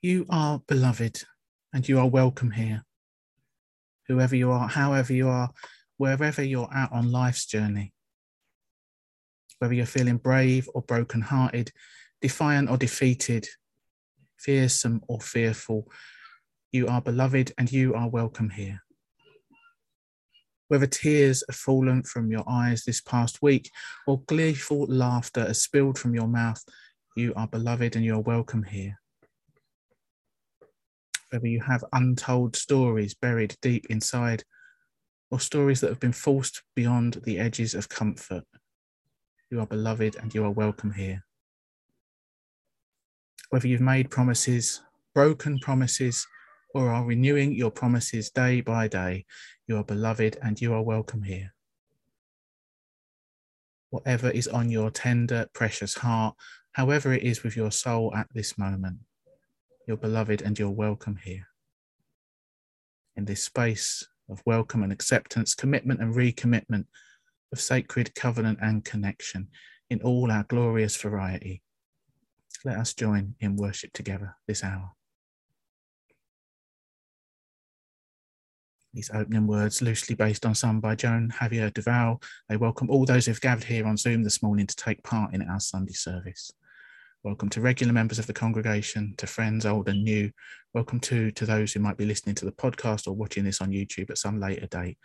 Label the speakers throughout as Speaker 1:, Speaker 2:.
Speaker 1: You are beloved and you are welcome here. Whoever you are, however you are, wherever you're at on life's journey, whether you're feeling brave or broken-hearted, defiant or defeated, fearsome or fearful, you are beloved and you are welcome here. Whether tears have fallen from your eyes this past week or gleeful laughter has spilled from your mouth, you are beloved and you are welcome here. Whether you have untold stories buried deep inside or stories that have been forced beyond the edges of comfort, you are beloved and you are welcome here. Whether you've made promises, broken promises, or are renewing your promises day by day, you are beloved and you are welcome here. Whatever is on your tender, precious heart, however it is with your soul at this moment, you're beloved and you're welcome here. In this space of welcome and acceptance, commitment and recommitment, of sacred covenant and connection in all our glorious variety. Let us join in worship together this hour. These opening words, loosely based on some by Joan Javier Duval, they welcome all those who've gathered here on Zoom this morning to take part in our Sunday service. Welcome to regular members of the congregation, to friends old and new. Welcome to, to those who might be listening to the podcast or watching this on YouTube at some later date.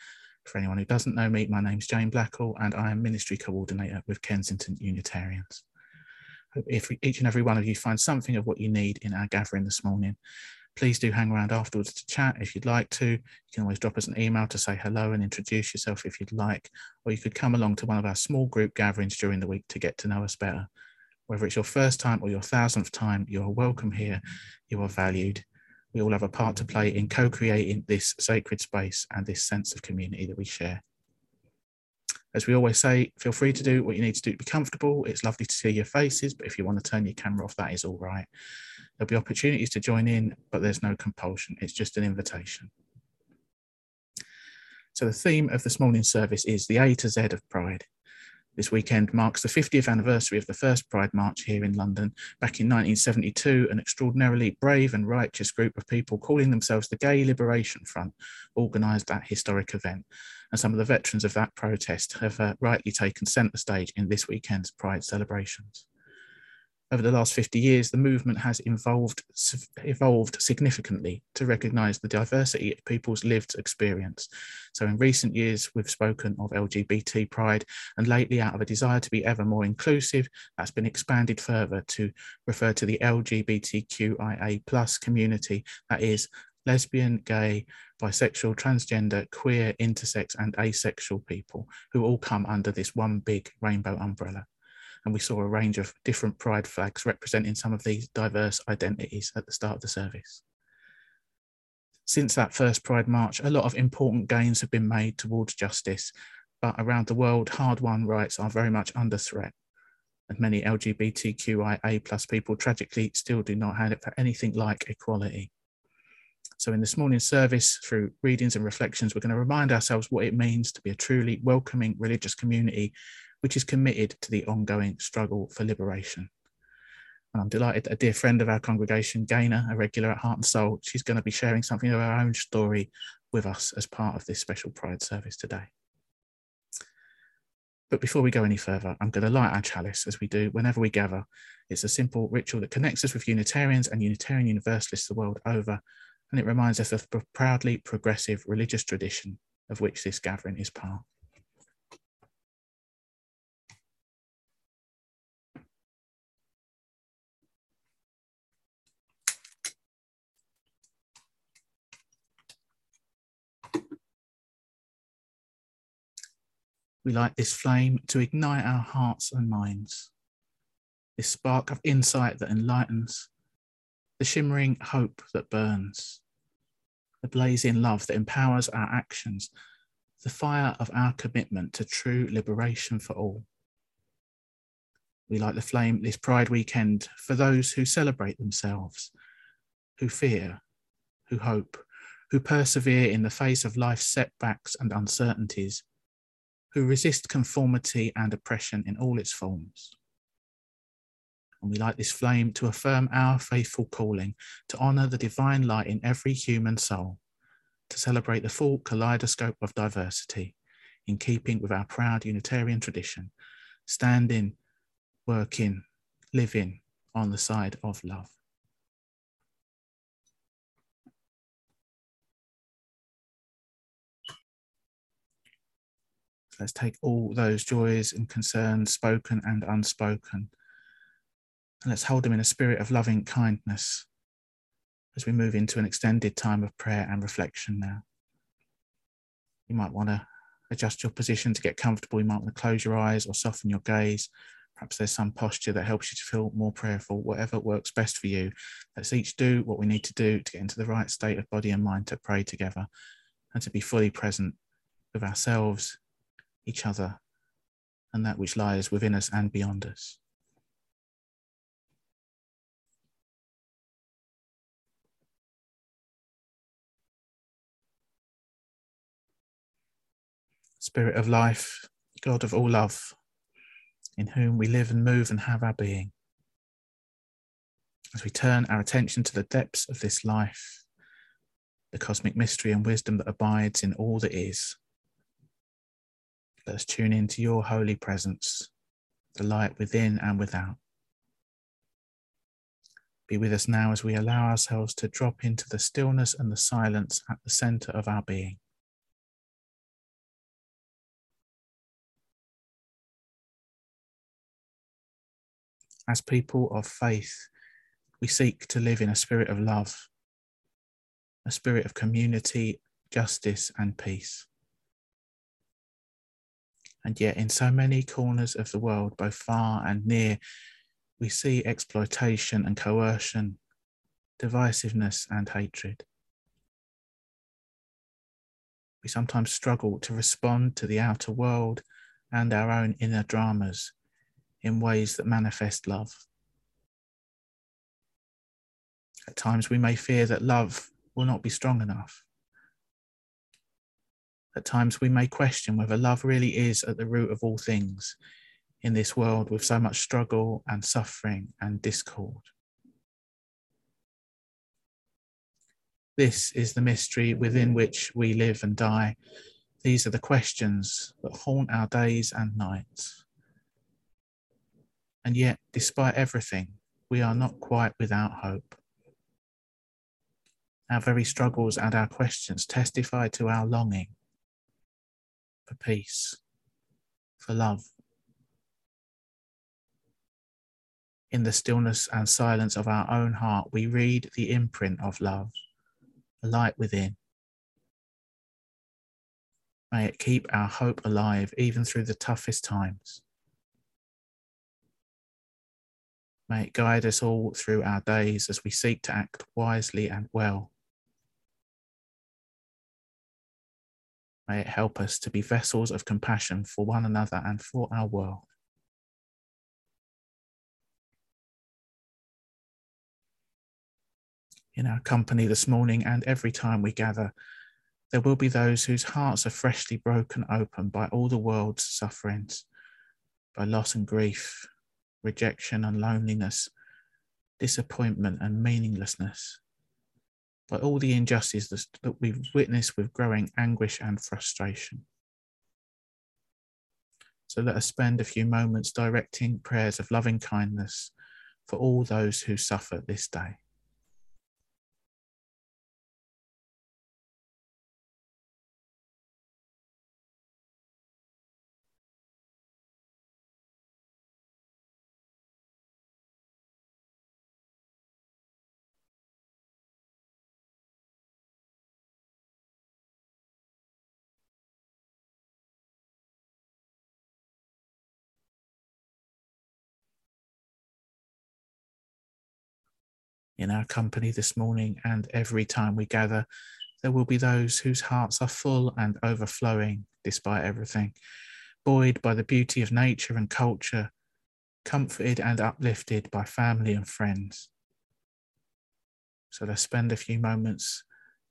Speaker 1: For anyone who doesn't know me, my name's Jane Blackall and I am Ministry Coordinator with Kensington Unitarians. If each and every one of you find something of what you need in our gathering this morning, please do hang around afterwards to chat if you'd like to. You can always drop us an email to say hello and introduce yourself if you'd like, or you could come along to one of our small group gatherings during the week to get to know us better. Whether it's your first time or your thousandth time, you are welcome here. You are valued we all have a part to play in co-creating this sacred space and this sense of community that we share. As we always say, feel free to do what you need to do to be comfortable. It's lovely to see your faces, but if you want to turn your camera off, that is all right. There'll be opportunities to join in, but there's no compulsion. It's just an invitation. So the theme of this morning's service is the A to Z of pride. This weekend marks the 50th anniversary of the first Pride March here in London. Back in 1972, an extraordinarily brave and righteous group of people calling themselves the Gay Liberation Front organised that historic event. And some of the veterans of that protest have uh, rightly taken centre stage in this weekend's Pride celebrations over the last 50 years, the movement has evolved, evolved significantly to recognise the diversity of people's lived experience. So, in recent years, we've spoken of LGBT pride, and lately, out of a desire to be ever more inclusive, that's been expanded further to refer to the LGBTQIA plus community, that is, lesbian, gay, bisexual, transgender, queer, intersex, and asexual people who all come under this one big rainbow umbrella and we saw a range of different pride flags representing some of these diverse identities at the start of the service. Since that first Pride March, a lot of important gains have been made towards justice, but around the world, hard-won rights are very much under threat. And many LGBTQIA plus people tragically still do not have anything like equality. So in this morning's service, through readings and reflections, we're going to remind ourselves what it means to be a truly welcoming religious community which is committed to the ongoing struggle for liberation. And I'm delighted that a dear friend of our congregation, Gaynor, a regular at Heart and Soul, she's going to be sharing something of her own story with us as part of this special Pride service today. But before we go any further, I'm going to light our chalice as we do whenever we gather. It's a simple ritual that connects us with Unitarians and Unitarian Universalists the world over, and it reminds us of the proudly progressive religious tradition of which this gathering is part. We light this flame to ignite our hearts and minds, this spark of insight that enlightens, the shimmering hope that burns, the blazing love that empowers our actions, the fire of our commitment to true liberation for all. We light the flame this Pride weekend for those who celebrate themselves, who fear, who hope, who persevere in the face of life's setbacks and uncertainties, who resist conformity and oppression in all its forms. And we light this flame to affirm our faithful calling, to honour the divine light in every human soul, to celebrate the full kaleidoscope of diversity, in keeping with our proud Unitarian tradition, standing, working, living on the side of love. Let's take all those joys and concerns, spoken and unspoken, and let's hold them in a spirit of loving kindness as we move into an extended time of prayer and reflection now. You might want to adjust your position to get comfortable. You might want to close your eyes or soften your gaze. Perhaps there's some posture that helps you to feel more prayerful, whatever works best for you. Let's each do what we need to do to get into the right state of body and mind to pray together and to be fully present with ourselves each other and that which lies within us and beyond us. Spirit of life, God of all love, in whom we live and move and have our being. As we turn our attention to the depths of this life, the cosmic mystery and wisdom that abides in all that is, let us tune into your holy presence, the light within and without. Be with us now as we allow ourselves to drop into the stillness and the silence at the center of our being. As people of faith, we seek to live in a spirit of love, a spirit of community, justice, and peace. And yet, in so many corners of the world, both far and near, we see exploitation and coercion, divisiveness and hatred. We sometimes struggle to respond to the outer world and our own inner dramas in ways that manifest love. At times, we may fear that love will not be strong enough. At times, we may question whether love really is at the root of all things in this world with so much struggle and suffering and discord. This is the mystery within which we live and die. These are the questions that haunt our days and nights. And yet, despite everything, we are not quite without hope. Our very struggles and our questions testify to our longing for peace, for love. In the stillness and silence of our own heart, we read the imprint of love, the light within. May it keep our hope alive even through the toughest times. May it guide us all through our days as we seek to act wisely and well May it help us to be vessels of compassion for one another and for our world. In our company this morning and every time we gather, there will be those whose hearts are freshly broken open by all the world's sufferings, by loss and grief, rejection and loneliness, disappointment and meaninglessness by all the injustices that we've witnessed with growing anguish and frustration. So let us spend a few moments directing prayers of loving kindness for all those who suffer this day. In our company this morning and every time we gather, there will be those whose hearts are full and overflowing despite everything, buoyed by the beauty of nature and culture, comforted and uplifted by family and friends. So let's spend a few moments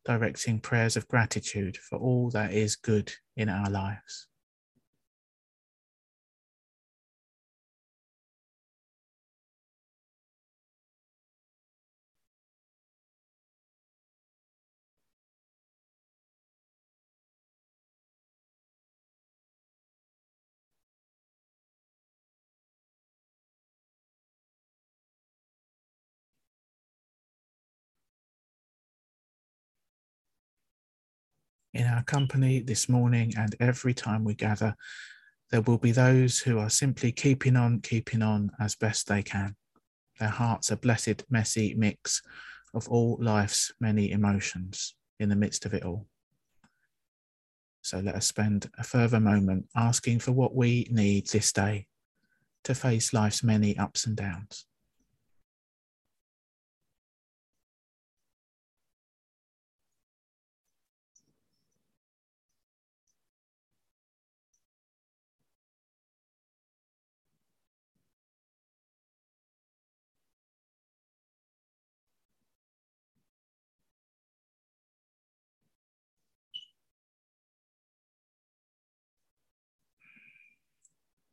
Speaker 1: directing prayers of gratitude for all that is good in our lives. In our company this morning and every time we gather, there will be those who are simply keeping on, keeping on as best they can. Their hearts a blessed, messy mix of all life's many emotions in the midst of it all. So let us spend a further moment asking for what we need this day to face life's many ups and downs.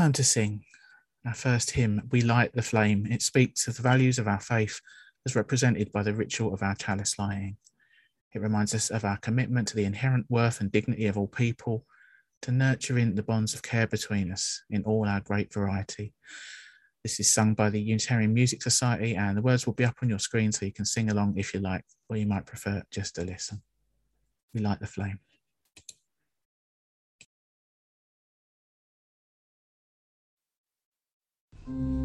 Speaker 1: Time to sing. Our first hymn, We Light the Flame. It speaks of the values of our faith as represented by the ritual of our chalice lighting. It reminds us of our commitment to the inherent worth and dignity of all people, to nurturing the bonds of care between us in all our great variety. This is sung by the Unitarian Music Society, and the words will be up on your screen so you can sing along if you like, or you might prefer just to listen. We light the flame.
Speaker 2: Hello.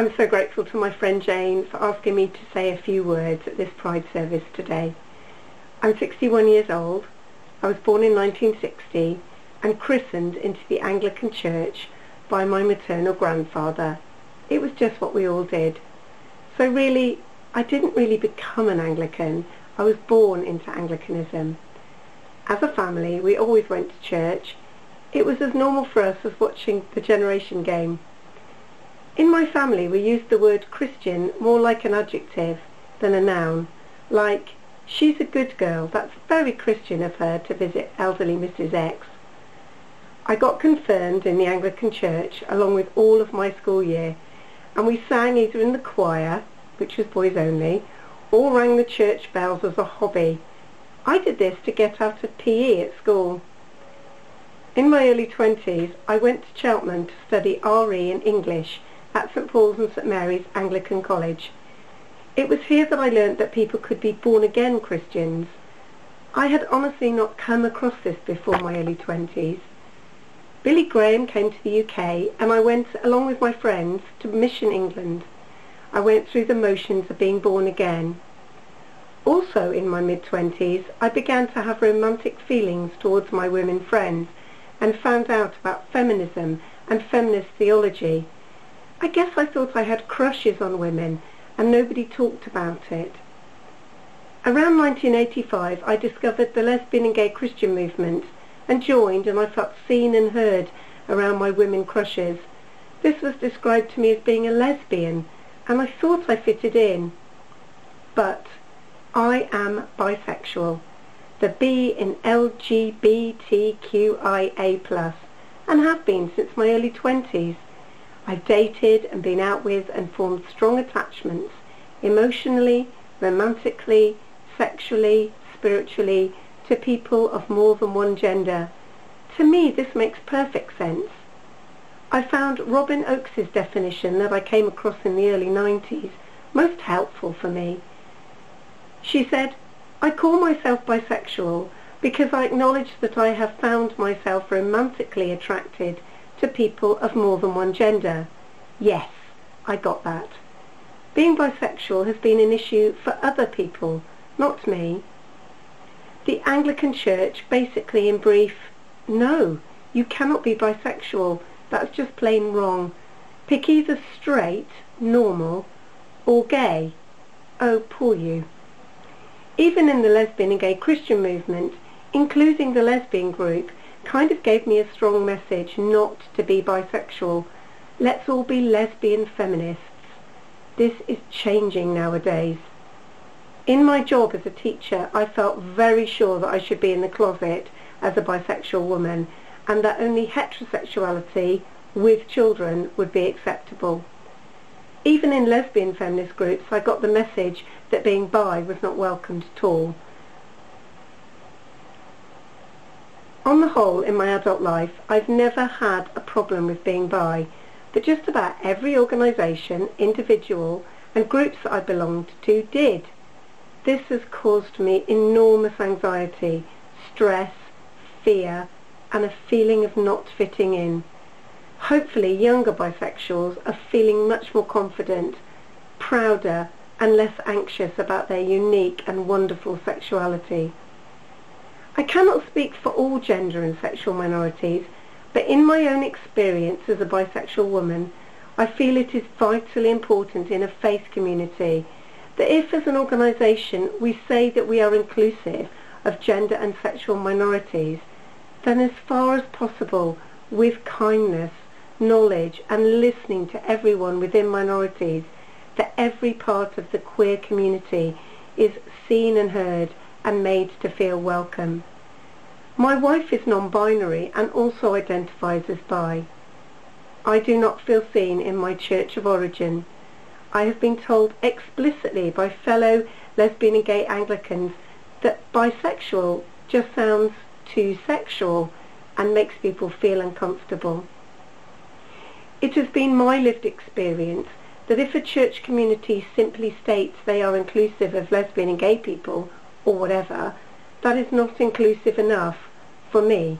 Speaker 2: I'm so grateful to my friend Jane for asking me to say a few words at this Pride service today. I'm 61 years old. I was born in 1960 and christened into the Anglican Church by my maternal grandfather. It was just what we all did. So really, I didn't really become an Anglican. I was born into Anglicanism. As a family, we always went to church. It was as normal for us as watching the Generation Game. In my family, we used the word Christian more like an adjective. than a noun, like, she's a good girl, that's very Christian of her to visit elderly Mrs. X. I got confirmed in the Anglican Church along with all of my school year, and we sang either in the choir, which was boys only, or rang the church bells as a hobby. I did this to get out of PE at school. In my early 20s, I went to Cheltenham to study RE in English at St Paul's and St Mary's Anglican College. It was here that I learnt that people could be born-again Christians. I had honestly not come across this before my early 20s. Billy Graham came to the UK and I went along with my friends to Mission England. I went through the motions of being born again. Also in my mid-twenties I began to have romantic feelings towards my women friends and found out about feminism and feminist theology. I guess I thought I had crushes on women and nobody talked about it. Around 1985 I discovered the lesbian and gay Christian movement and joined and I felt seen and heard around my women crushes. This was described to me as being a lesbian and I thought I fitted in. But I am bisexual the B in LGBTQIA+, and have been since my early 20s. I've dated and been out with and formed strong attachments emotionally, romantically, sexually, spiritually to people of more than one gender. To me this makes perfect sense. I found Robyn Ochs's definition that I came across in the early 90s most helpful for me. She said, I call myself bisexual because I acknowledge that I have found myself romantically attracted to people of more than one gender. Yes, I got that. Being bisexual has been an issue for other people, not me. The Anglican Church basically in brief, no, you cannot be bisexual. That's just plain wrong. Pick either straight, normal, or gay. Oh, poor you. Even in the lesbian and gay Christian movement, including the lesbian group, kind of gave me a strong message not to be bisexual. Let's all be lesbian feminists. This is changing nowadays. In my job as a teacher, I felt very sure that I should be in the closet as a bisexual woman and that only heterosexuality with children would be acceptable. Even in lesbian feminist groups, I got the message that being bi was not welcomed at all. On the whole, in my adult life, I've never had a problem with being bi, but just about every organisation, individual and groups that I belonged to did. This has caused me enormous anxiety, stress, fear and a feeling of not fitting in. Hopefully younger bisexuals are feeling much more confident, prouder and less anxious about their unique and wonderful sexuality. I cannot speak for all gender and sexual minorities, but in my own experience as a bisexual woman, I feel it is vitally important in a faith community that if as an organisation we say that we are inclusive of gender and sexual minorities, then as far as possible, with kindness, knowledge and listening to everyone within minorities, that every part of the queer community is seen and heard and made to feel welcome. My wife is non-binary and also identifies as bi. I do not feel seen in my church of origin. I have been told explicitly by fellow lesbian and gay Anglicans that bisexual just sounds too sexual and makes people feel uncomfortable. It has been my lived experience that if a church community simply states they are inclusive of lesbian and gay people, or whatever, that is not inclusive enough for me.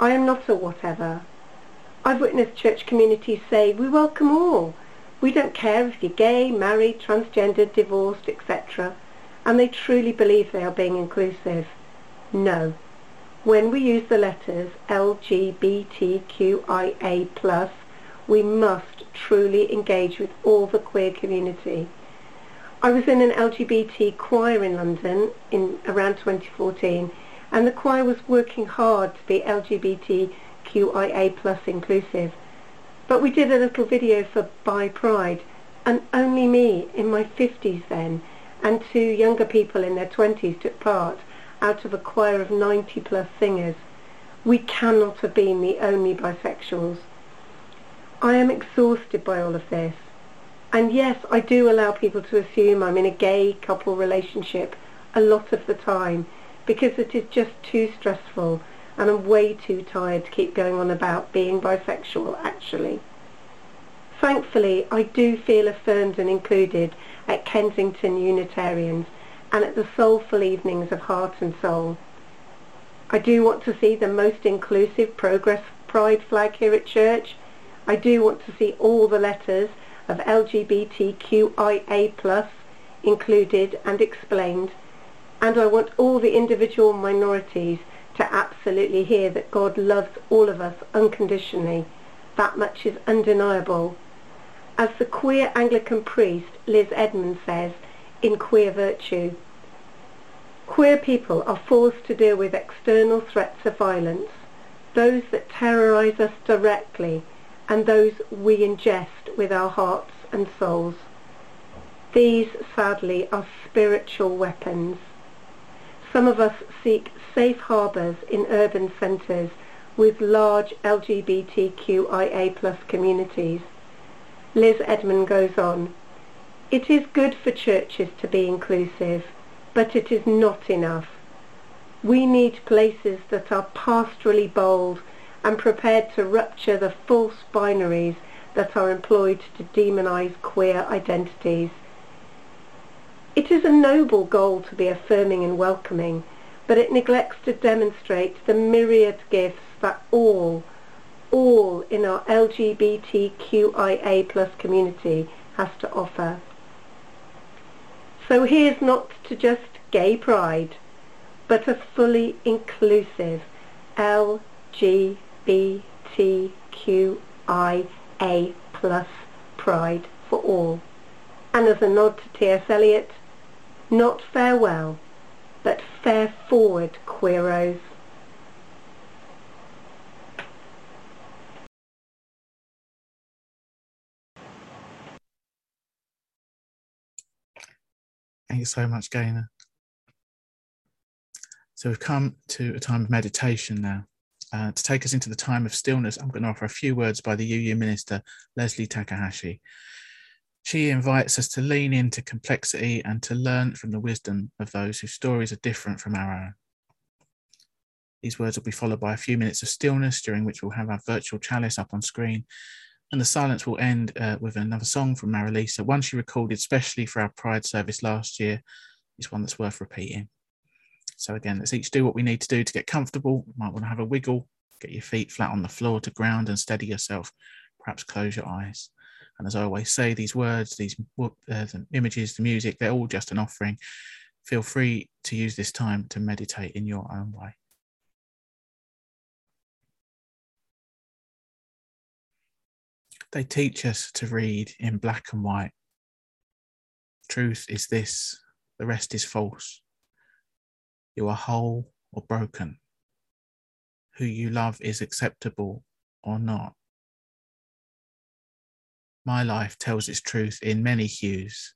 Speaker 2: I am not a whatever. I've witnessed church communities say, we welcome all. We don't care if you're gay, married, transgender, divorced, etc. And they truly believe they are being inclusive. No. When we use the letters LGBTQIA+, we must truly engage with all the queer community. I was in an LGBT choir in London in around 2014 and the choir was working hard to be LGBTQIA plus inclusive. But we did a little video for Bi Pride and only me in my 50s then and two younger people in their 20s took part out of a choir of 90 plus singers. We cannot have been the only bisexuals. I am exhausted by all of this. And yes, I do allow people to assume I'm in a gay couple relationship a lot of the time because it is just too stressful and I'm way too tired to keep going on about being bisexual actually. Thankfully, I do feel affirmed and included at Kensington Unitarians and at the soulful evenings of Heart and Soul. I do want to see the most inclusive Progress Pride flag here at church. I do want to see all the letters of LGBTQIA+, included and explained. And I want all the individual minorities to absolutely hear that God loves all of us unconditionally. That much is undeniable. As the queer Anglican priest Liz Edman says in Queer Virtue, queer people are forced to deal with external threats of violence, those that terrorize us directly and those we ingest with our hearts and souls. These, sadly, are spiritual weapons. Some of us seek safe harbours in urban centres with large LGBTQIA plus communities. Liz Edman goes on, It is good for churches to be inclusive, but it is not enough. We need places that are pastorally bold and prepared to rupture the false binaries that are employed to demonize queer identities. It is a noble goal to be affirming and welcoming, but it neglects to demonstrate the myriad gifts that all, all in our LGBTQIA plus community has to offer. So here's not to just gay pride, but a fully inclusive LGBTQIA plus pride for all. And as a nod to T.S. Eliot, not farewell, but fare forward, queeros.
Speaker 1: Thank you so much, Gaynor. So we've come to a time of meditation now. Uh, to take us into the time of stillness, I'm going to offer a few words by the UU minister, Leslie Takahashi. She invites us to lean into complexity and to learn from the wisdom of those whose stories are different from our own. These words will be followed by a few minutes of stillness, during which we'll have our virtual chalice up on screen. And the silence will end uh, with another song from Marilisa, one she recorded specially for our Pride service last year. It's one that's worth repeating. So, again, let's each do what we need to do to get comfortable. You might want to have a wiggle, get your feet flat on the floor to ground and steady yourself. Perhaps close your eyes. And as I always say, these words, these uh, the images, the music, they're all just an offering. Feel free to use this time to meditate in your own way. They teach us to read in black and white. Truth is this, the rest is false. You are whole or broken. Who you love is acceptable or not. My life tells its truth in many hues.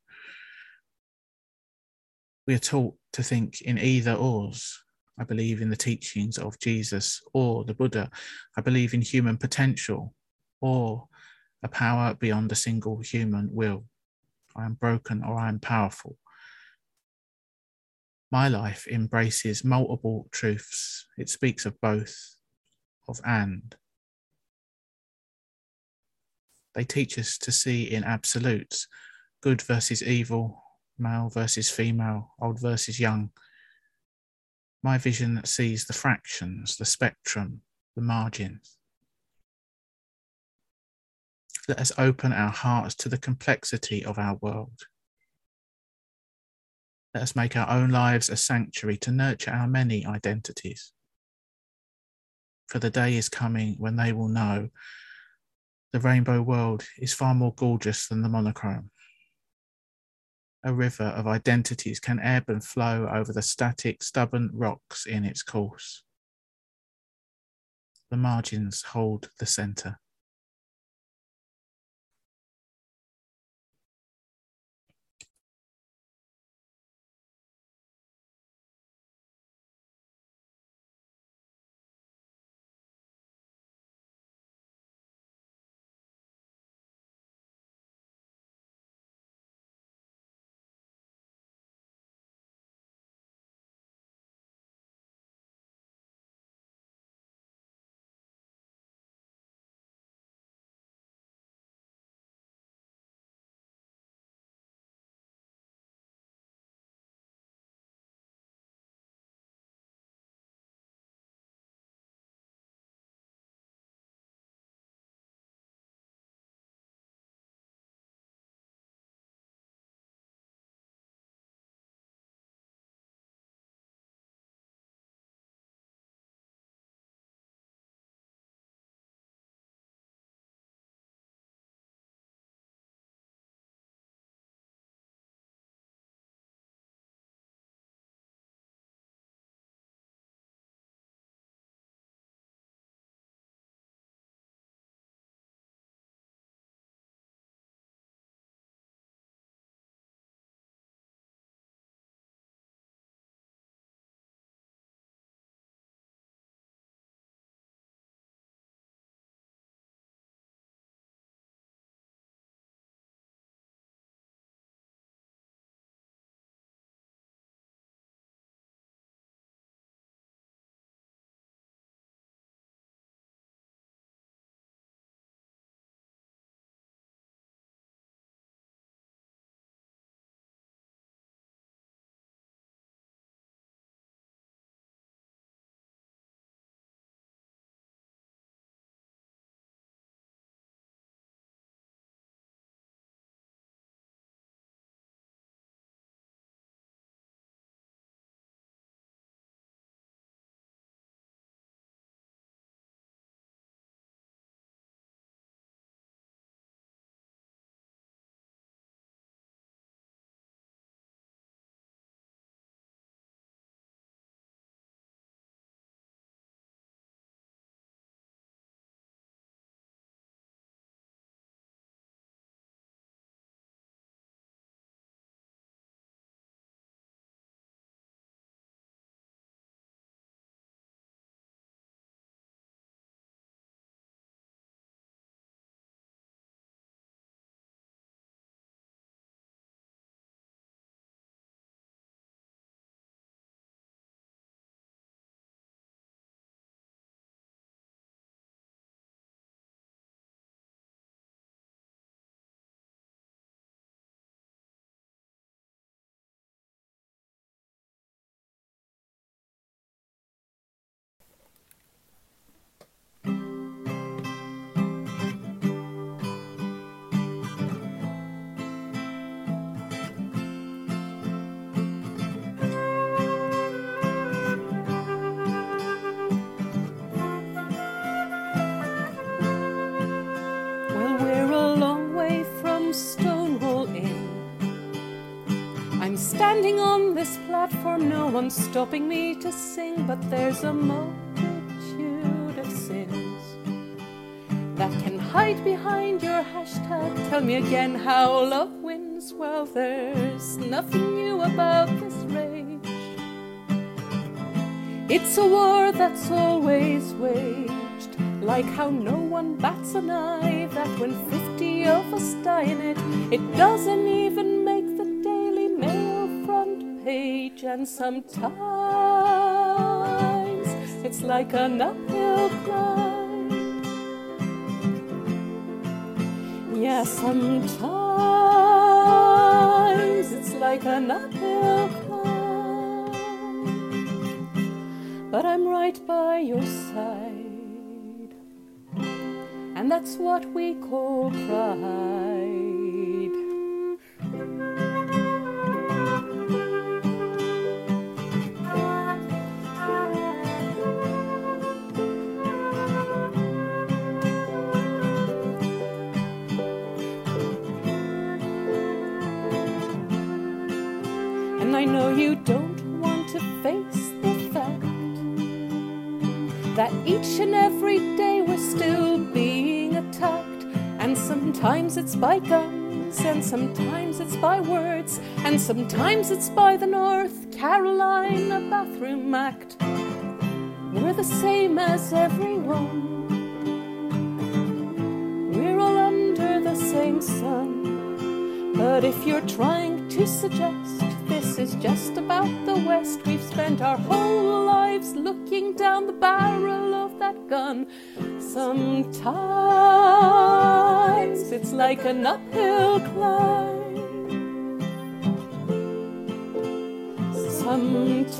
Speaker 1: We are taught to think in either ors. I believe in the teachings of Jesus or the Buddha. I believe in human potential or a power beyond a single human will. I am broken or I am powerful. My life embraces multiple truths. It speaks of both, of and. They teach us to see in absolutes good versus evil, male versus female, old versus young. My vision sees the fractions, the spectrum, the margins. Let us open our hearts to the complexity of our world. Let us make our own lives a sanctuary to nurture our many identities. For the day is coming when they will know the rainbow world is far more gorgeous than the monochrome. A river of identities can ebb and flow over the static, stubborn rocks in its course. The margins hold the centre.
Speaker 3: Platform, no one's stopping me to sing, but there's a multitude of sins that can hide behind your hashtag. Tell me again how love wins. Well, there's nothing new about this rage. It's a war that's always waged, like how no one bats an eye. That when 50 of us die in it, it doesn't even page. And sometimes it's like an uphill climb. Yeah, sometimes it's like an uphill climb, but I'm right by your side, and that's what we call pride. That each and every day we're still being attacked. And sometimes it's by guns, and sometimes it's by words, and sometimes it's by the North Carolina Bathroom Act. We're the same as everyone. We're all under the same sun. But if you're trying to suggest this is just about the West, we've spent our whole lives looking down the barrel of that gun. Sometimes it's like an uphill climb. Sometimes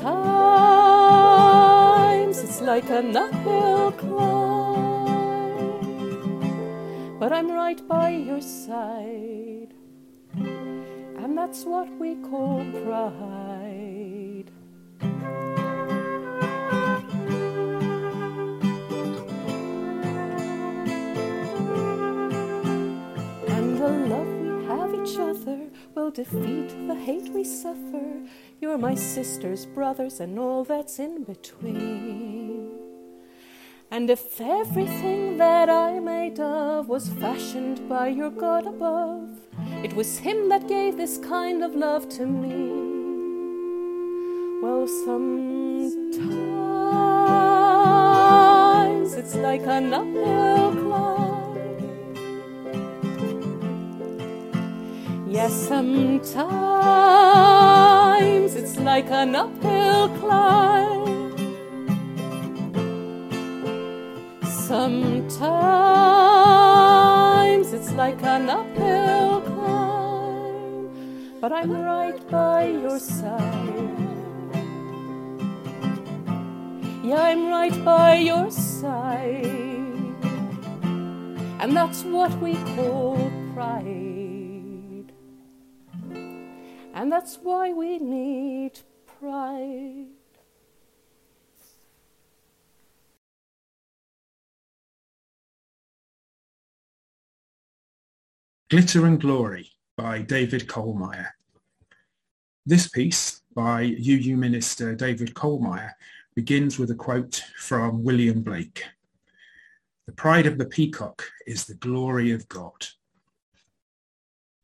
Speaker 3: it's like an uphill climb. But I'm right by your side. And that's what we call pride. Defeat the hate we suffer. You're my sisters, brothers, and all that's in between. And if everything that I made of was fashioned by your God above, it was Him that gave this kind of love to me. Well, sometimes it's like an uphill climb. Yes, sometimes it's like an uphill climb. Sometimes it's like an uphill climb, but I'm right by your side. Yeah, I'm right by your side, and that's what we call pride, and that's why we need pride.
Speaker 4: Glitter and Glory by David Kohlmeyer. This piece by UU Minister David Kohlmeyer begins with a quote from William Blake. The pride of the peacock is the glory of God.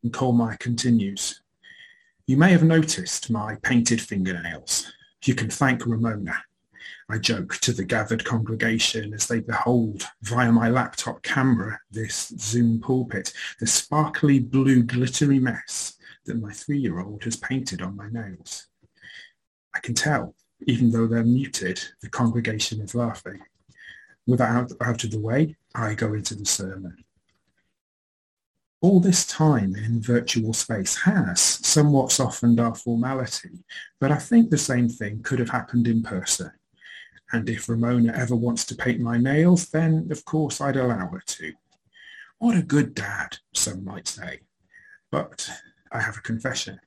Speaker 4: And Kohlmeyer continues, you may have noticed my painted fingernails. You can thank Ramona. I joke to the gathered congregation as they behold via my laptop camera this Zoom pulpit, the sparkly blue glittery mess that my three-year-old has painted on my nails. I can tell, even though they're muted, the congregation is laughing. With that out, out of the way, I go into the sermon. All this time in virtual space has somewhat softened our formality, but I think the same thing could have happened in person. And if Ramona ever wants to paint my nails, then of course I'd allow her to. What a good dad, some might say. But I have a confession.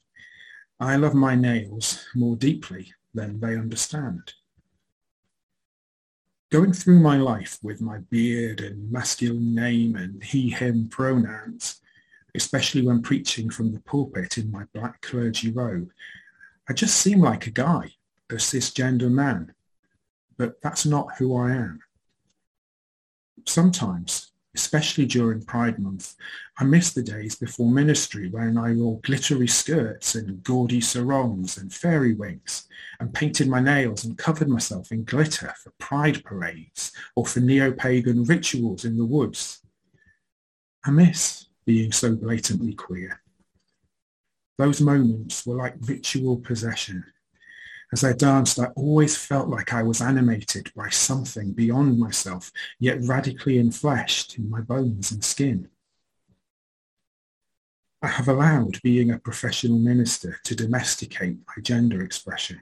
Speaker 4: I love my nails more deeply than they understand. Going through my life with my beard and masculine name and he, him pronouns, especially when preaching from the pulpit in my black clergy robe, I just seem like a guy, a cisgender man, but that's not who I am. Sometimes, especially during Pride Month, I miss the days before ministry when I wore glittery skirts and gaudy sarongs and fairy wings and painted my nails and covered myself in glitter for pride parades or for neo-pagan rituals in the woods. I miss being so blatantly queer. Those moments were like ritual possession. As I danced, I always felt like I was animated by something beyond myself, yet radically enfleshed in my bones and skin. I have allowed being a professional minister to domesticate my gender expression.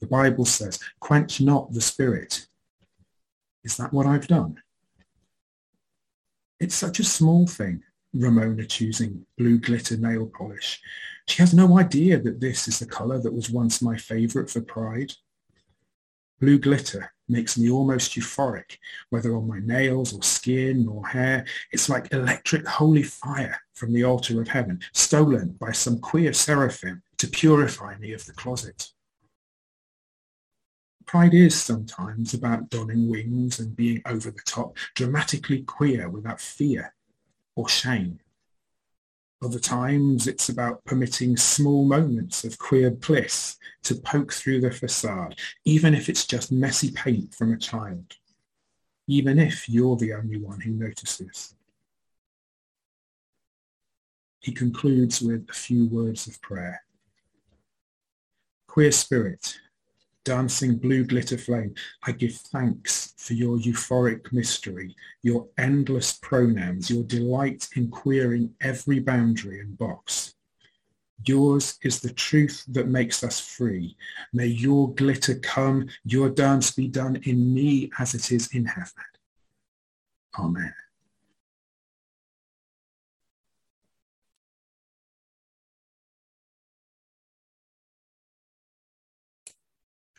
Speaker 4: The Bible says, quench not the spirit. Is that what I've done? It's such a small thing, Ramona choosing blue glitter nail polish. She has no idea that this is the colour that was once my favourite for Pride. Blue glitter makes me almost euphoric, whether on my nails or skin or hair. It's like electric holy fire from the altar of heaven, stolen by some queer seraphim to purify me of the closet. Pride is sometimes about donning wings and being over the top, dramatically queer without fear or shame. Other times it's about permitting small moments of queer bliss to poke through the facade, even if it's just messy paint from a child, even if you're the only one who notices. He concludes with a few words of prayer. Queer spirit, dancing blue glitter flame, I give thanks for your euphoric mystery, your endless pronouns, your delight in queering every boundary and box. Yours is the truth that makes us free. May your glitter come, your dance be done in me as it is in heaven. Amen.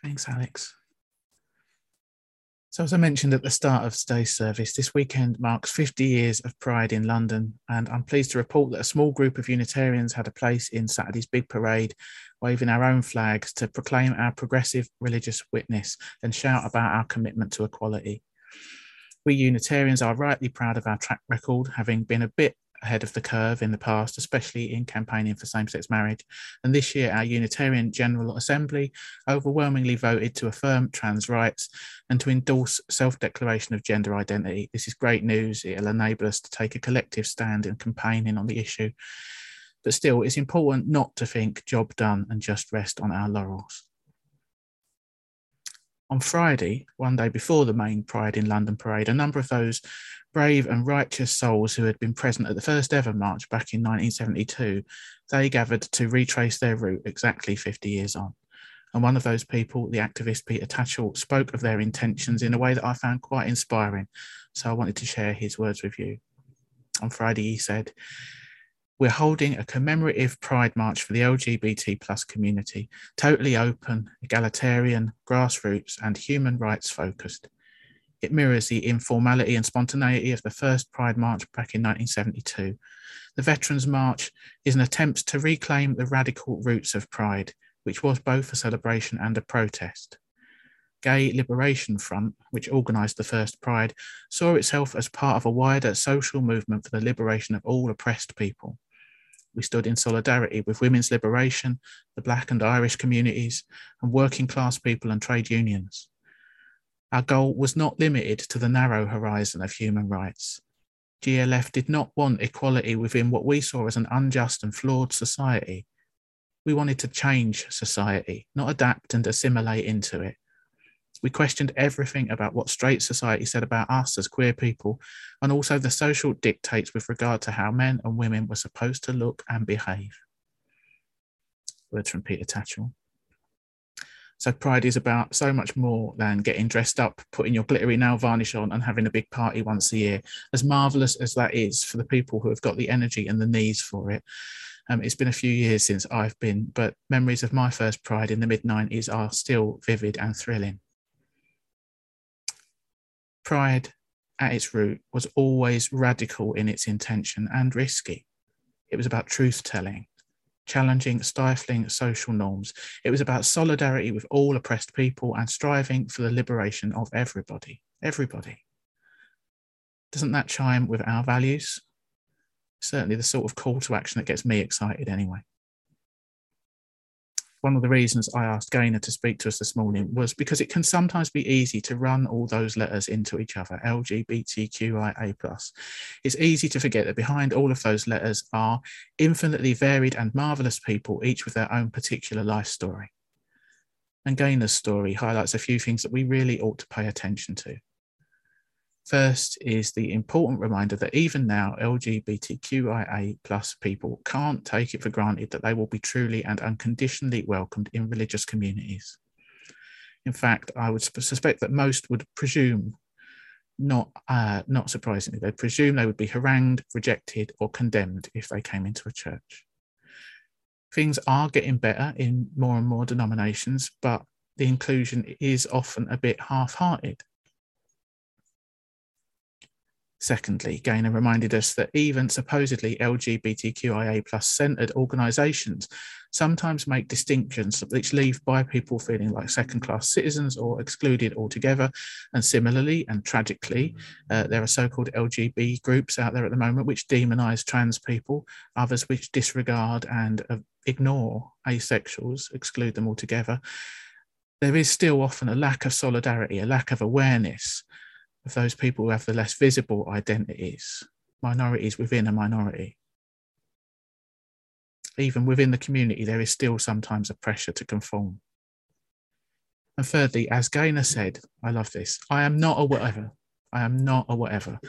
Speaker 1: Thanks, Alex. So as I mentioned at the start of today's service, this weekend marks 50 years of Pride in London, and I'm pleased to report that a small group of Unitarians had a place in Saturday's big parade, waving our own flags to proclaim our progressive religious witness and shout about our commitment to equality. We Unitarians are rightly proud of our track record, having been a bit ahead of the curve in the past, especially in campaigning for same sex marriage. And this year, our Unitarian General Assembly overwhelmingly voted to affirm trans rights and to endorse self declaration of gender identity. This is great news. It'll enable us to take a collective stand in campaigning on the issue. But still, it's important not to think job done and just rest on our laurels. On Friday, one day before the main Pride in London parade, a number of those brave and righteous souls who had been present at the first ever march back in 1972, they gathered to retrace their route exactly 50 years on. And one of those people, the activist Peter Tatchell, spoke of their intentions in a way that I found quite inspiring. So I wanted to share his words with you. On Friday, he said, we're holding a commemorative Pride March for the LGBT plus community, totally open, egalitarian, grassroots, and human rights focused. It mirrors the informality and spontaneity of the first Pride March back in 1972. The Veterans March is an attempt to reclaim the radical roots of Pride, which was both a celebration and a protest. Gay Liberation Front, which organised the first Pride, saw itself as part of a wider social movement for the liberation of all oppressed people. We stood in solidarity with women's liberation, the Black and Irish communities, and working class people and trade unions. Our goal was not limited to the narrow horizon of human rights. GLF did not want equality within what we saw as an unjust and flawed society. We wanted to change society, not adapt and assimilate into it. We questioned everything about what straight society said about us as queer people, and also the social dictates with regard to how men and women were supposed to look and behave. Words from Peter Tatchell. So Pride is about so much more than getting dressed up, putting your glittery nail varnish on, and having a big party once a year. As marvelous as that is for the people who have got the energy and the needs for it, um, it's been a few years since I've been, but memories of my first Pride in the mid 90s are still vivid and thrilling. Pride at its root was always radical in its intention and risky. It was about truth telling, challenging, stifling social norms. It was about solidarity with all oppressed people and striving for the liberation of everybody. Everybody. Doesn't that chime with our values? Certainly the sort of call to action that gets me excited anyway one of the reasons I asked Gaynor to speak to us this morning was because it can sometimes be easy to run all those letters into each other, LGBTQIA+. It's easy to forget that behind all of those letters are infinitely varied and marvellous people, each with their own particular life story. And Gaynor's story highlights a few things that we really ought to pay attention to. First is the important reminder that even now, LGBTQIA plus people can't take it for granted that they will be truly and unconditionally welcomed in religious communities. In fact, I would suspect that most would presume, not, uh, not surprisingly, they'd presume they would be harangued, rejected, or condemned if they came into a church. Things are getting better in more and more denominations, but the inclusion is often a bit half hearted. Secondly, Gaynor reminded us that even supposedly LGBTQIA plus centered organizations sometimes make distinctions which leave by people feeling like second class citizens or excluded altogether. And similarly and tragically, uh, there are so called LGB groups out there at the moment which demonize trans people, others which disregard and uh, ignore asexuals, exclude them altogether. There is still often a lack of solidarity, a lack of awareness of those people who have the less visible identities, minorities within a minority. Even within the community, there is still sometimes a pressure to conform. And thirdly, as Gaynor said, I love this I am not a whatever. I am not a whatever.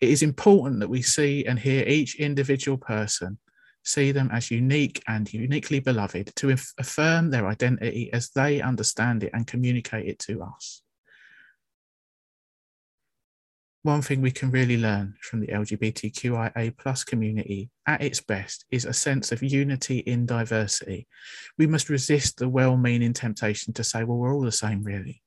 Speaker 1: It is important that we see and hear each individual person, see them as unique and uniquely beloved, to affirm their identity as they understand it and communicate it to us one thing we can really learn from the LGBTQIA plus community at its best is a sense of unity in diversity. We must resist the well meaning temptation to say, well, we're all the same, really.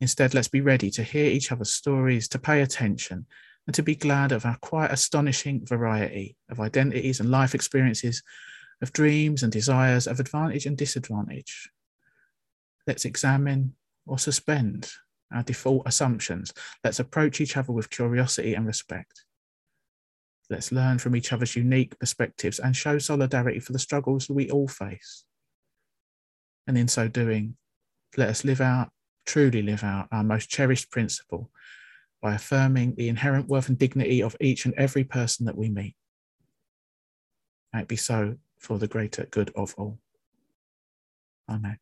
Speaker 1: Instead, let's be ready to hear each other's stories, to pay attention, and to be glad of our quite astonishing variety of identities and life experiences, of dreams and desires, of advantage and disadvantage. Let's examine or suspend our default assumptions. Let's approach each other with curiosity and respect. Let's learn from each other's unique perspectives and show solidarity for the struggles we all face. And in so doing, let us live out, truly live out our most cherished principle by affirming the inherent worth and dignity of each and every person that we meet. May it be so for the greater good of all. Amen.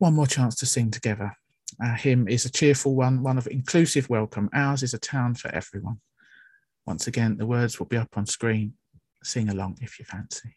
Speaker 1: One more chance to sing together. Uh, Our hymn is a cheerful one, one of inclusive welcome. Ours is a town for everyone. Once again, the words will be up on screen. Sing along if you fancy.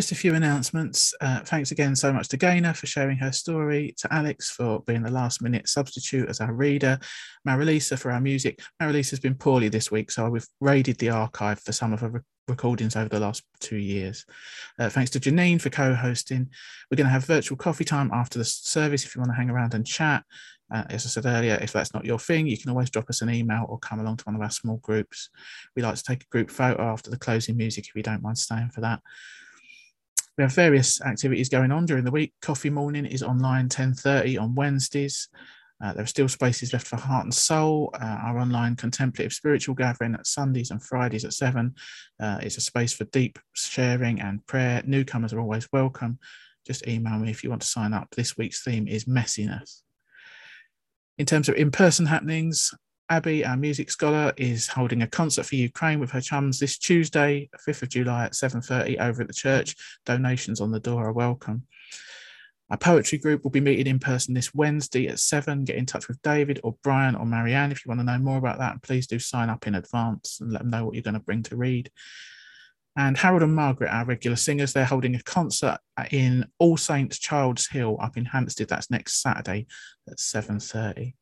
Speaker 1: Just a few announcements. Uh, thanks again so much to Gaynor for sharing her story, to Alex for being the last minute substitute as our reader, Marilisa for our music. Marilisa's been poorly this week, so we've raided the archive for some of her re- recordings over the last two years. Uh, thanks to Janine for co hosting. We're going to have virtual coffee time after the service if you want to hang around and chat. Uh, as I said earlier, if that's not your thing, you can always drop us an email or come along to one of our small groups. We like to take a group photo after the closing music if you don't mind staying for that. We have various activities going on during the week. Coffee morning is online 10.30 on Wednesdays. Uh, there are still spaces left for Heart and Soul, uh, our online contemplative spiritual gathering at Sundays and Fridays at 7. Uh, it's a space for deep sharing and prayer. Newcomers are always welcome. Just email me if you want to sign up. This week's theme is messiness. In terms of in person happenings, Abby, our music scholar, is holding a concert for Ukraine with her chums this Tuesday, 5th of July at 7.30 over at the church. Donations on the door are welcome. Our poetry group will be meeting in person this Wednesday at 7. Get in touch with David or Brian or Marianne if you want to know more about that. Please do sign up in advance and let them know what you're going to bring to read. And Harold and Margaret, our regular singers, they're holding a concert in All Saints Child's Hill up in Hampstead. That's next Saturday at 7.30.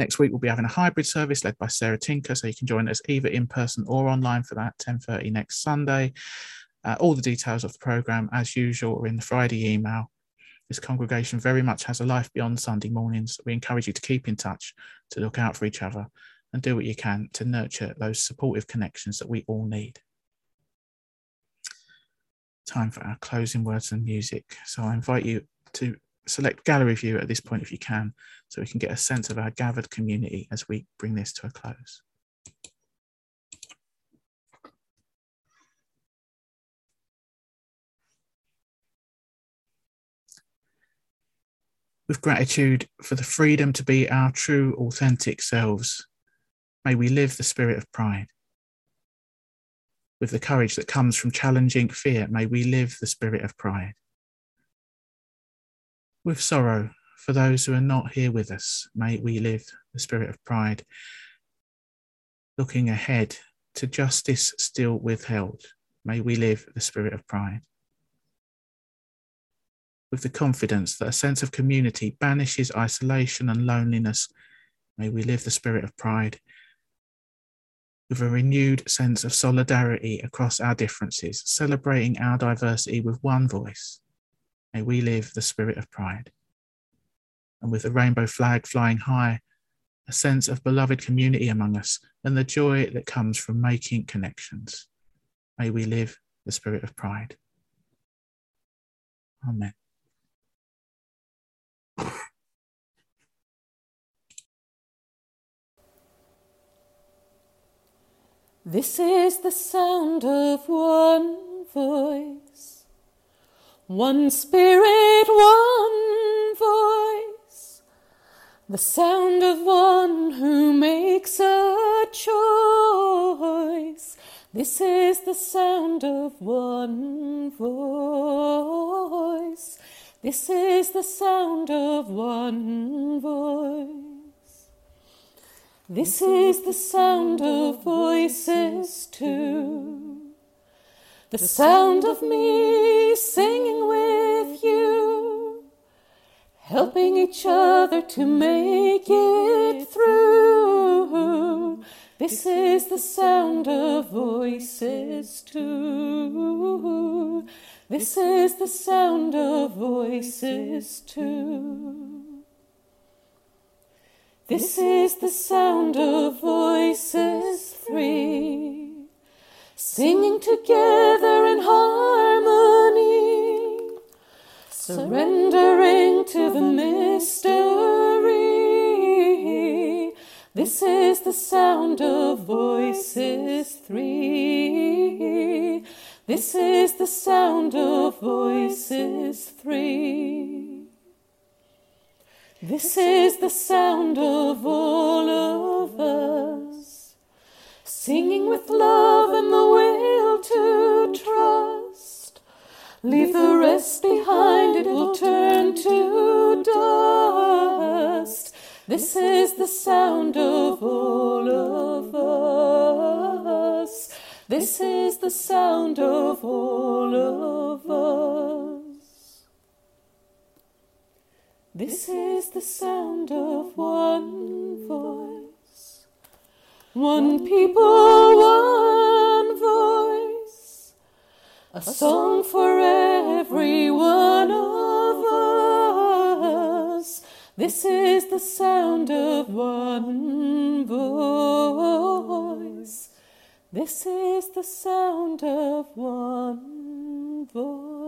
Speaker 1: Next week, we'll be having a hybrid service led by Sarah Tinker, so you can join us either in person or online for that 10.30 next Sunday. Uh, all the details of the programme, as usual, are in the Friday email. This congregation very much has a life beyond Sunday mornings. We encourage you to keep in touch, to look out for each other, and do what you can to nurture those supportive connections that we all need. Time for our closing words and music. So I invite you to select gallery view at this point if you can, so we can get a sense of our gathered community as we bring this to a close. With gratitude for the freedom to be our true, authentic selves, may we live the spirit of pride. With the courage that comes from challenging fear, may we live the spirit of pride with sorrow for those who are not here with us. May we live the spirit of pride, looking ahead to justice still withheld. May we live the spirit of pride. With the confidence that a sense of community banishes isolation and loneliness, may we live the spirit of pride. With a renewed sense of solidarity across our differences, celebrating our diversity with one voice, May we live the spirit of pride. And with the rainbow flag flying high, a sense of beloved community among us and the joy that comes from making connections. May we live the spirit of pride. Amen.
Speaker 3: This is the sound of one voice one spirit, one voice, the sound of one who makes a choice. This is the sound of one voice. This is the sound of one voice. This is the sound of voices two the sound of me singing with you, helping each other to make it through. This is the sound of voices two. This is the sound of voices two. This is the sound of voices three singing together in harmony, surrendering to the mystery. This is the sound of voices three. This is the sound of voices three. This is the sound of all of us singing with love and the will to trust. Leave the rest behind, it will turn to dust. This is the sound of all of us. This is the sound of all of us. This is the sound of one voice. One people, one voice. A song for every one of us. This is the sound of one voice. This is the sound of one voice.